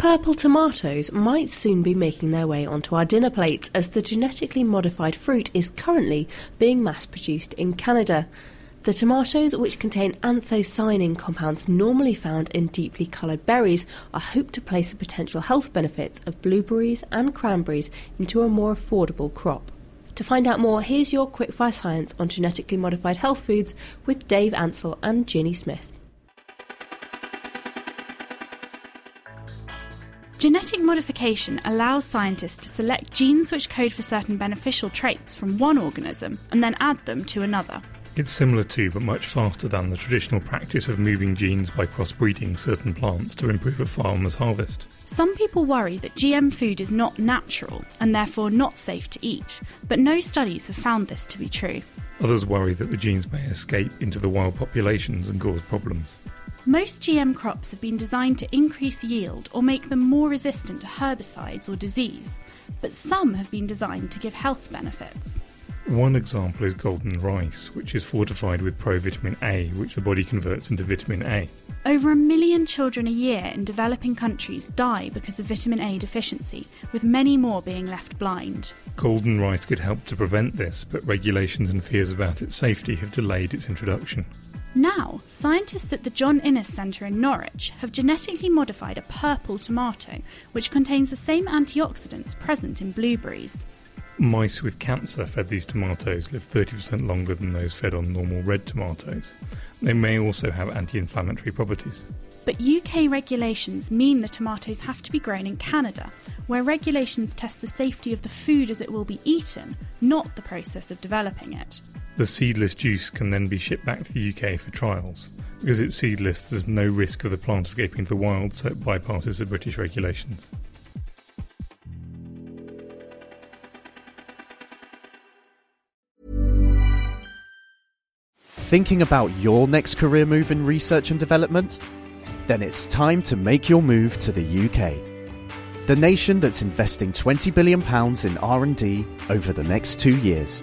Purple tomatoes might soon be making their way onto our dinner plates as the genetically modified fruit is currently being mass produced in Canada. The tomatoes, which contain anthocyanin compounds normally found in deeply coloured berries, are hoped to place the potential health benefits of blueberries and cranberries into a more affordable crop. To find out more, here's your quickfire science on genetically modified health foods with Dave Ansell and Ginny Smith. Genetic modification allows scientists to select genes which code for certain beneficial traits from one organism and then add them to another. It's similar to, but much faster than, the traditional practice of moving genes by crossbreeding certain plants to improve a farmer's harvest. Some people worry that GM food is not natural and therefore not safe to eat, but no studies have found this to be true. Others worry that the genes may escape into the wild populations and cause problems. Most GM crops have been designed to increase yield or make them more resistant to herbicides or disease, but some have been designed to give health benefits. One example is golden rice, which is fortified with provitamin A, which the body converts into vitamin A. Over a million children a year in developing countries die because of vitamin A deficiency, with many more being left blind. Golden rice could help to prevent this, but regulations and fears about its safety have delayed its introduction. Now, scientists at the John Innes Centre in Norwich have genetically modified a purple tomato which contains the same antioxidants present in blueberries. Mice with cancer fed these tomatoes live 30% longer than those fed on normal red tomatoes. They may also have anti inflammatory properties. But UK regulations mean the tomatoes have to be grown in Canada, where regulations test the safety of the food as it will be eaten, not the process of developing it. The seedless juice can then be shipped back to the UK for trials. Because it's seedless, there's no risk of the plant escaping to the wild, so it bypasses the British regulations. Thinking about your next career move in research and development? Then it's time to make your move to the UK. The nation that's investing 20 billion pounds in R&D over the next 2 years.